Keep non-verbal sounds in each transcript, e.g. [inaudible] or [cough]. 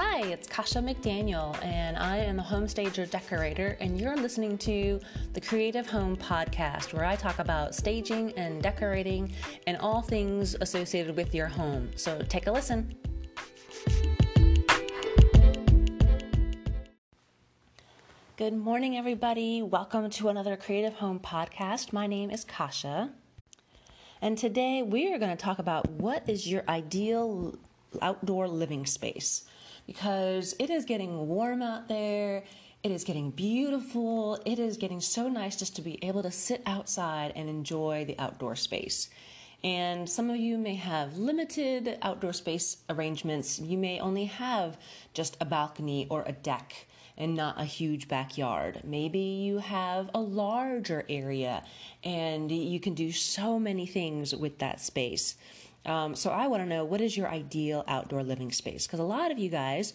Hi, it's Kasha McDaniel, and I am a home stager decorator, and you're listening to the Creative Home Podcast, where I talk about staging and decorating and all things associated with your home. So take a listen. Good morning, everybody. Welcome to another Creative Home Podcast. My name is Kasha. And today we are going to talk about what is your ideal outdoor living space because it is getting warm out there. It is getting beautiful. It is getting so nice just to be able to sit outside and enjoy the outdoor space. And some of you may have limited outdoor space arrangements. You may only have just a balcony or a deck and not a huge backyard. Maybe you have a larger area and you can do so many things with that space. Um, so I want to know what is your ideal outdoor living space? Because a lot of you guys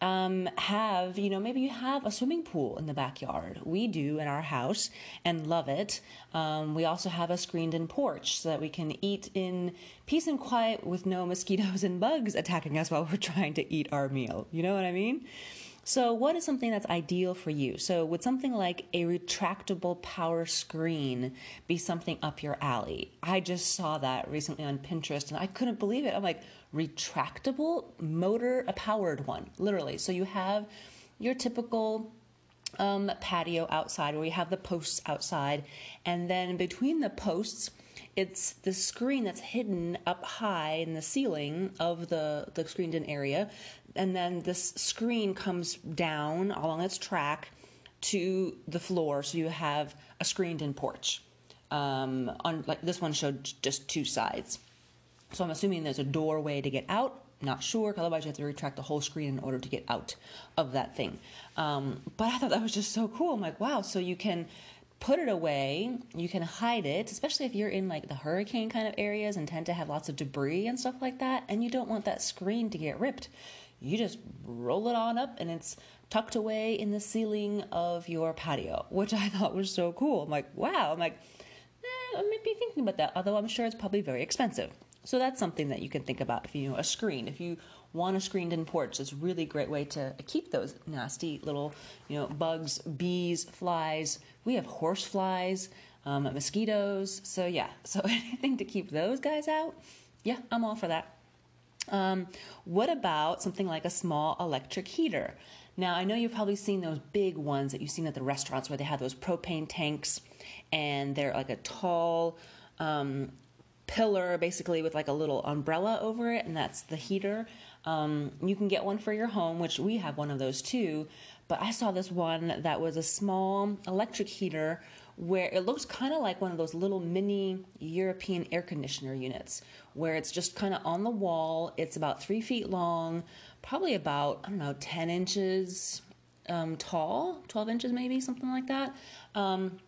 um, have, you know, maybe you have a swimming pool in the backyard. We do in our house and love it. Um, we also have a screened in porch so that we can eat in peace and quiet with no mosquitoes and bugs attacking us while we're [laughs] trying to eat our meal. You know what I mean? So, what is something that's ideal for you? So, would something like a retractable power screen be something up your alley? I just saw that recently on Pinterest and I couldn't believe it. I'm like, retractable motor a powered one, literally. So, you have your typical um, patio outside where you have the posts outside, and then between the posts, it's the screen that's hidden up high in the ceiling of the, the screened in area. And then this screen comes down along its track to the floor. So you have a screened in porch. Um, on like this one showed just two sides. So I'm assuming there's a doorway to get out. Not sure, otherwise you have to retract the whole screen in order to get out of that thing. Um, but I thought that was just so cool. I'm like, wow, so you can put it away. You can hide it, especially if you're in like the hurricane kind of areas and tend to have lots of debris and stuff like that, and you don't want that screen to get ripped. You just roll it on up and it's tucked away in the ceiling of your patio, which I thought was so cool. I'm like, wow. I'm like, eh, I might be thinking about that, although I'm sure it's probably very expensive. So that's something that you can think about if you know a screen. If you want a screened in porch, it's a really great way to keep those nasty little, you know, bugs, bees, flies. We have horse flies, um, mosquitoes. So yeah, [laughs] so anything to keep those guys out. Yeah, I'm all for that. Um, what about something like a small electric heater? Now, I know you've probably seen those big ones that you've seen at the restaurants where they have those propane tanks and they're like a tall um, pillar basically with like a little umbrella over it, and that's the heater. Um, you can get one for your home, which we have one of those too. But I saw this one that was a small electric heater where it looks kind of like one of those little mini European air conditioner units, where it's just kind of on the wall. It's about three feet long, probably about, I don't know, 10 inches um, tall, 12 inches maybe, something like that. Um,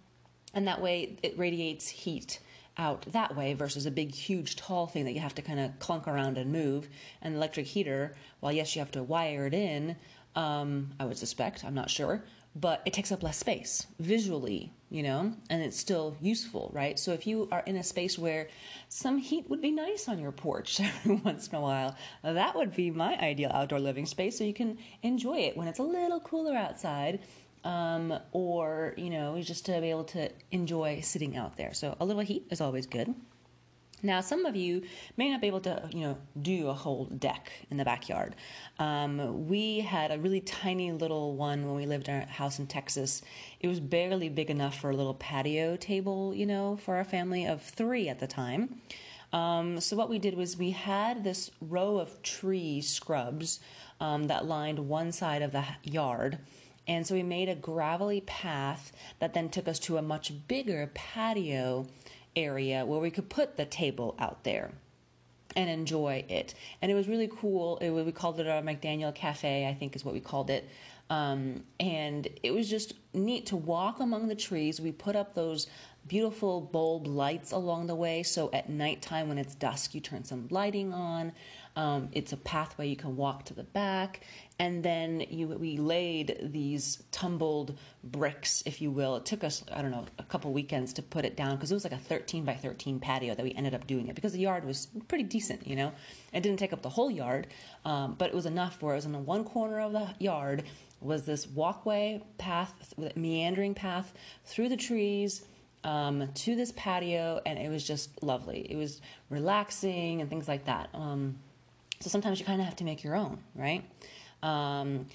and that way it radiates heat out that way versus a big, huge, tall thing that you have to kind of clunk around and move. An electric heater, while yes, you have to wire it in, um, I would suspect, I'm not sure, but it takes up less space visually, you know, and it's still useful, right? So if you are in a space where some heat would be nice on your porch [laughs] every once in a while, that would be my ideal outdoor living space so you can enjoy it when it's a little cooler outside. Um, or, you know, just to be able to enjoy sitting out there. So a little heat is always good. Now, some of you may not be able to, you know, do a whole deck in the backyard. Um, we had a really tiny little one when we lived in our house in Texas. It was barely big enough for a little patio table, you know, for our family of three at the time. Um, so what we did was we had this row of tree scrubs um, that lined one side of the yard. And so we made a gravelly path that then took us to a much bigger patio area where we could put the table out there and enjoy it. And it was really cool. It, we called it our McDaniel Cafe, I think is what we called it. Um, and it was just neat to walk among the trees. We put up those beautiful bulb lights along the way. So at nighttime, when it's dusk, you turn some lighting on. Um, it's a pathway you can walk to the back, and then you, we laid these tumbled bricks, if you will. It took us, I don't know, a couple weekends to put it down because it was like a 13 by 13 patio that we ended up doing it because the yard was pretty decent, you know. It didn't take up the whole yard, um, but it was enough for it was in the one corner of the yard was this walkway path, meandering path through the trees um, to this patio, and it was just lovely. It was relaxing and things like that. Um, so sometimes you kind of have to make your own, right? Um,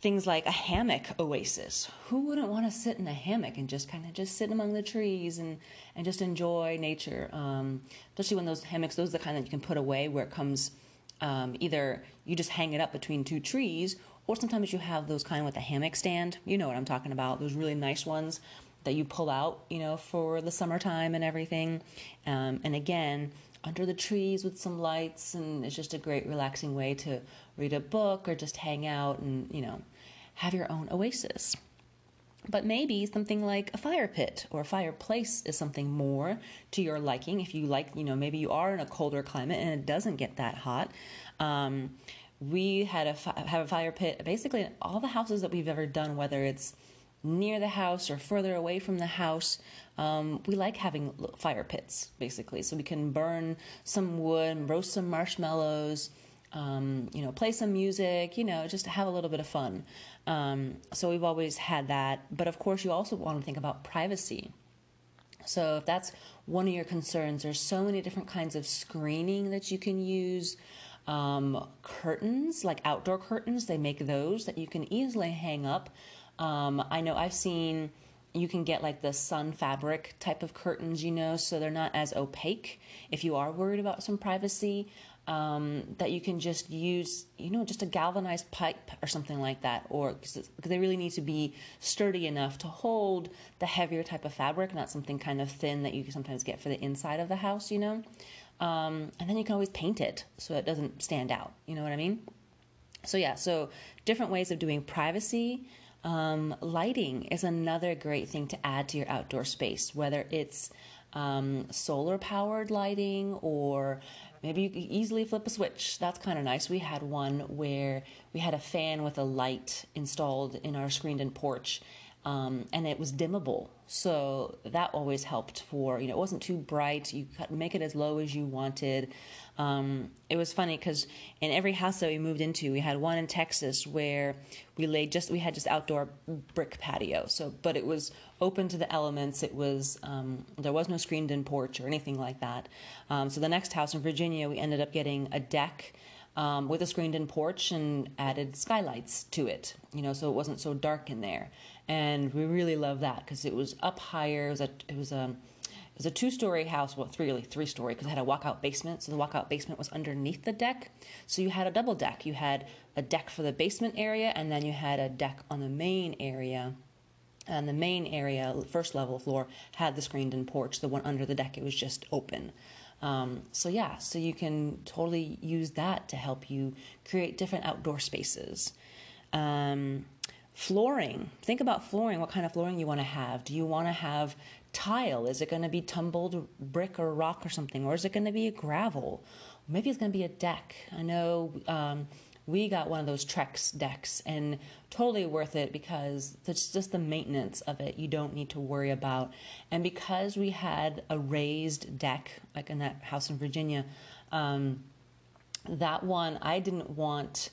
things like a hammock oasis. Who wouldn't want to sit in a hammock and just kind of just sit among the trees and, and just enjoy nature? Um, especially when those hammocks, those are the kind that you can put away where it comes um, either you just hang it up between two trees, or sometimes you have those kind with a hammock stand. You know what I'm talking about, those really nice ones that you pull out, you know, for the summertime and everything. Um, and again, under the trees with some lights, and it's just a great relaxing way to read a book or just hang out and, you know, have your own oasis. But maybe something like a fire pit or a fireplace is something more to your liking. If you like, you know, maybe you are in a colder climate and it doesn't get that hot. Um, we had a fi- have a fire pit basically in all the houses that we've ever done, whether it's near the house or further away from the house. Um, we like having fire pits, basically, so we can burn some wood, roast some marshmallows, um, you know, play some music, you know, just have a little bit of fun. Um, so we've always had that. But of course, you also want to think about privacy. So if that's one of your concerns, there's so many different kinds of screening that you can use. Um, curtains, like outdoor curtains, they make those that you can easily hang up um, I know I've seen you can get like the sun fabric type of curtains, you know, so they're not as opaque. If you are worried about some privacy, um, that you can just use, you know, just a galvanized pipe or something like that, or because they really need to be sturdy enough to hold the heavier type of fabric, not something kind of thin that you sometimes get for the inside of the house, you know. Um, and then you can always paint it so it doesn't stand out. You know what I mean? So yeah, so different ways of doing privacy. Um, lighting is another great thing to add to your outdoor space, whether it's um, solar powered lighting or maybe you can easily flip a switch. That's kind of nice. We had one where we had a fan with a light installed in our screened in porch um, and it was dimmable. So that always helped for, you know, it wasn't too bright. You could make it as low as you wanted. Um, it was funny because in every house that we moved into, we had one in Texas where we laid just, we had just outdoor brick patio. So, but it was open to the elements. It was, um, there was no screened in porch or anything like that. Um, so the next house in Virginia, we ended up getting a deck um, with a screened in porch and added skylights to it, you know, so it wasn't so dark in there. And we really loved that because it was up higher. It was a, it was a, it was a two-story house, well, three really three-story because it had a walkout basement. So the walkout basement was underneath the deck. So you had a double deck. You had a deck for the basement area, and then you had a deck on the main area. And the main area, first level floor, had the screened-in porch. The one under the deck, it was just open. Um, so yeah, so you can totally use that to help you create different outdoor spaces. Um, flooring. Think about flooring. What kind of flooring you want to have? Do you want to have tile? Is it going to be tumbled brick or rock or something, or is it going to be gravel? Maybe it's going to be a deck. I know um, we got one of those Trex decks and totally worth it because it's just the maintenance of it you don't need to worry about. And because we had a raised deck, like in that house in Virginia, um, that one I didn't want.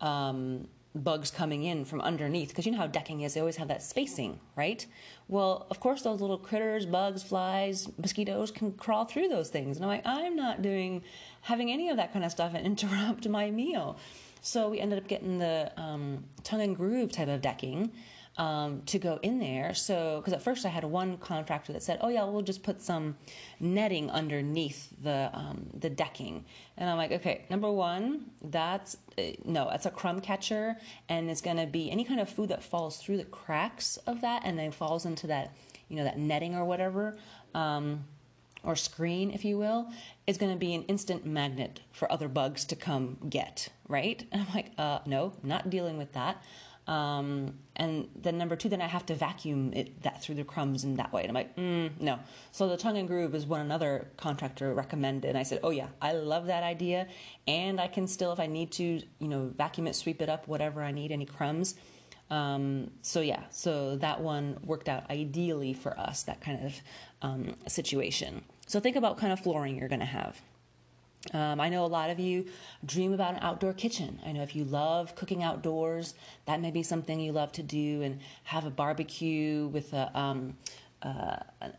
Um, bugs coming in from underneath because you know how decking is they always have that spacing right? Well of course those little critters bugs flies mosquitoes can crawl through those things and i'm like i'm not doing having any of that kind of stuff and [laughs] interrupt my meal. So we ended up getting the um, tongue and groove type of decking um, to go in there. So, because at first I had one contractor that said, "Oh yeah, we'll just put some netting underneath the um, the decking," and I'm like, "Okay, number one, that's uh, no, that's a crumb catcher, and it's going to be any kind of food that falls through the cracks of that and then falls into that, you know, that netting or whatever." Um, or screen, if you will, is going to be an instant magnet for other bugs to come get, right? And I'm like, uh, no, not dealing with that. Um, and then number two, then I have to vacuum it that through the crumbs in that way. And I'm like, mm, no. So the tongue and groove is what another contractor recommended. And I said, oh yeah, I love that idea. And I can still, if I need to, you know, vacuum it, sweep it up, whatever I need, any crumbs. Um, so yeah, so that one worked out ideally for us, that kind of um, situation. So think about kind of flooring you're going to have. Um, I know a lot of you dream about an outdoor kitchen. I know if you love cooking outdoors, that may be something you love to do and have a barbecue with a um, uh,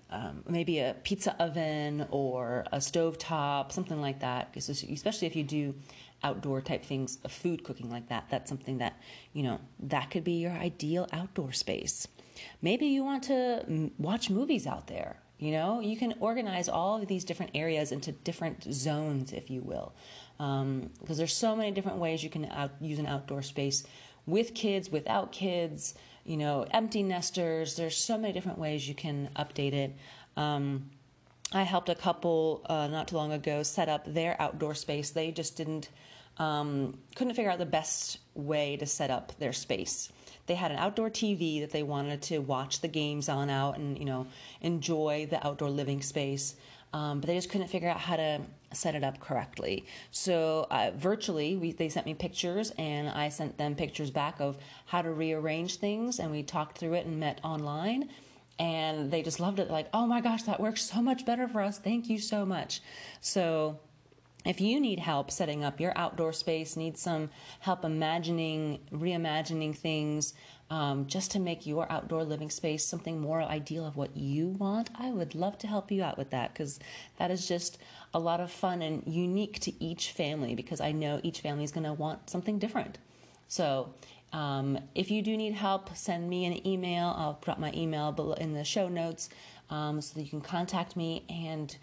um, maybe a pizza oven or a stove top, something like that. Especially if you do outdoor type things, food cooking like that, that's something that you know that could be your ideal outdoor space. Maybe you want to watch movies out there. You know, you can organize all of these different areas into different zones, if you will, because um, there's so many different ways you can out, use an outdoor space with kids, without kids. You know, empty nesters. There's so many different ways you can update it. Um, I helped a couple uh, not too long ago set up their outdoor space. They just didn't um, couldn't figure out the best way to set up their space they had an outdoor TV that they wanted to watch the games on out and you know enjoy the outdoor living space. Um, but they just couldn't figure out how to set it up correctly. So uh, virtually, we, they sent me pictures, and I sent them pictures back of how to rearrange things, and we talked through it and met online. And they just loved it. Like, oh my gosh, that works so much better for us. Thank you so much. So if you need help setting up your outdoor space, need some help imagining, reimagining things, um, just to make your outdoor living space something more ideal of what you want, I would love to help you out with that because that is just a lot of fun and unique to each family because I know each family is going to want something different. So, um, if you do need help, send me an email. I'll drop my email in the show notes um, so that you can contact me and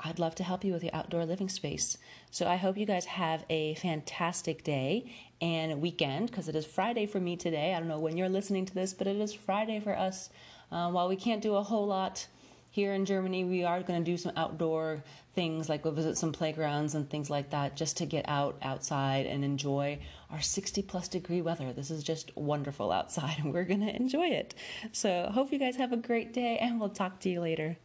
I'd love to help you with your outdoor living space. So I hope you guys have a fantastic day and weekend because it is Friday for me today. I don't know when you're listening to this, but it is Friday for us. Uh, while we can't do a whole lot here in Germany, we are going to do some outdoor things like we'll visit some playgrounds and things like that just to get out outside and enjoy our 60 plus degree weather. This is just wonderful outside [laughs] and we're going to enjoy it. So, hope you guys have a great day and we'll talk to you later.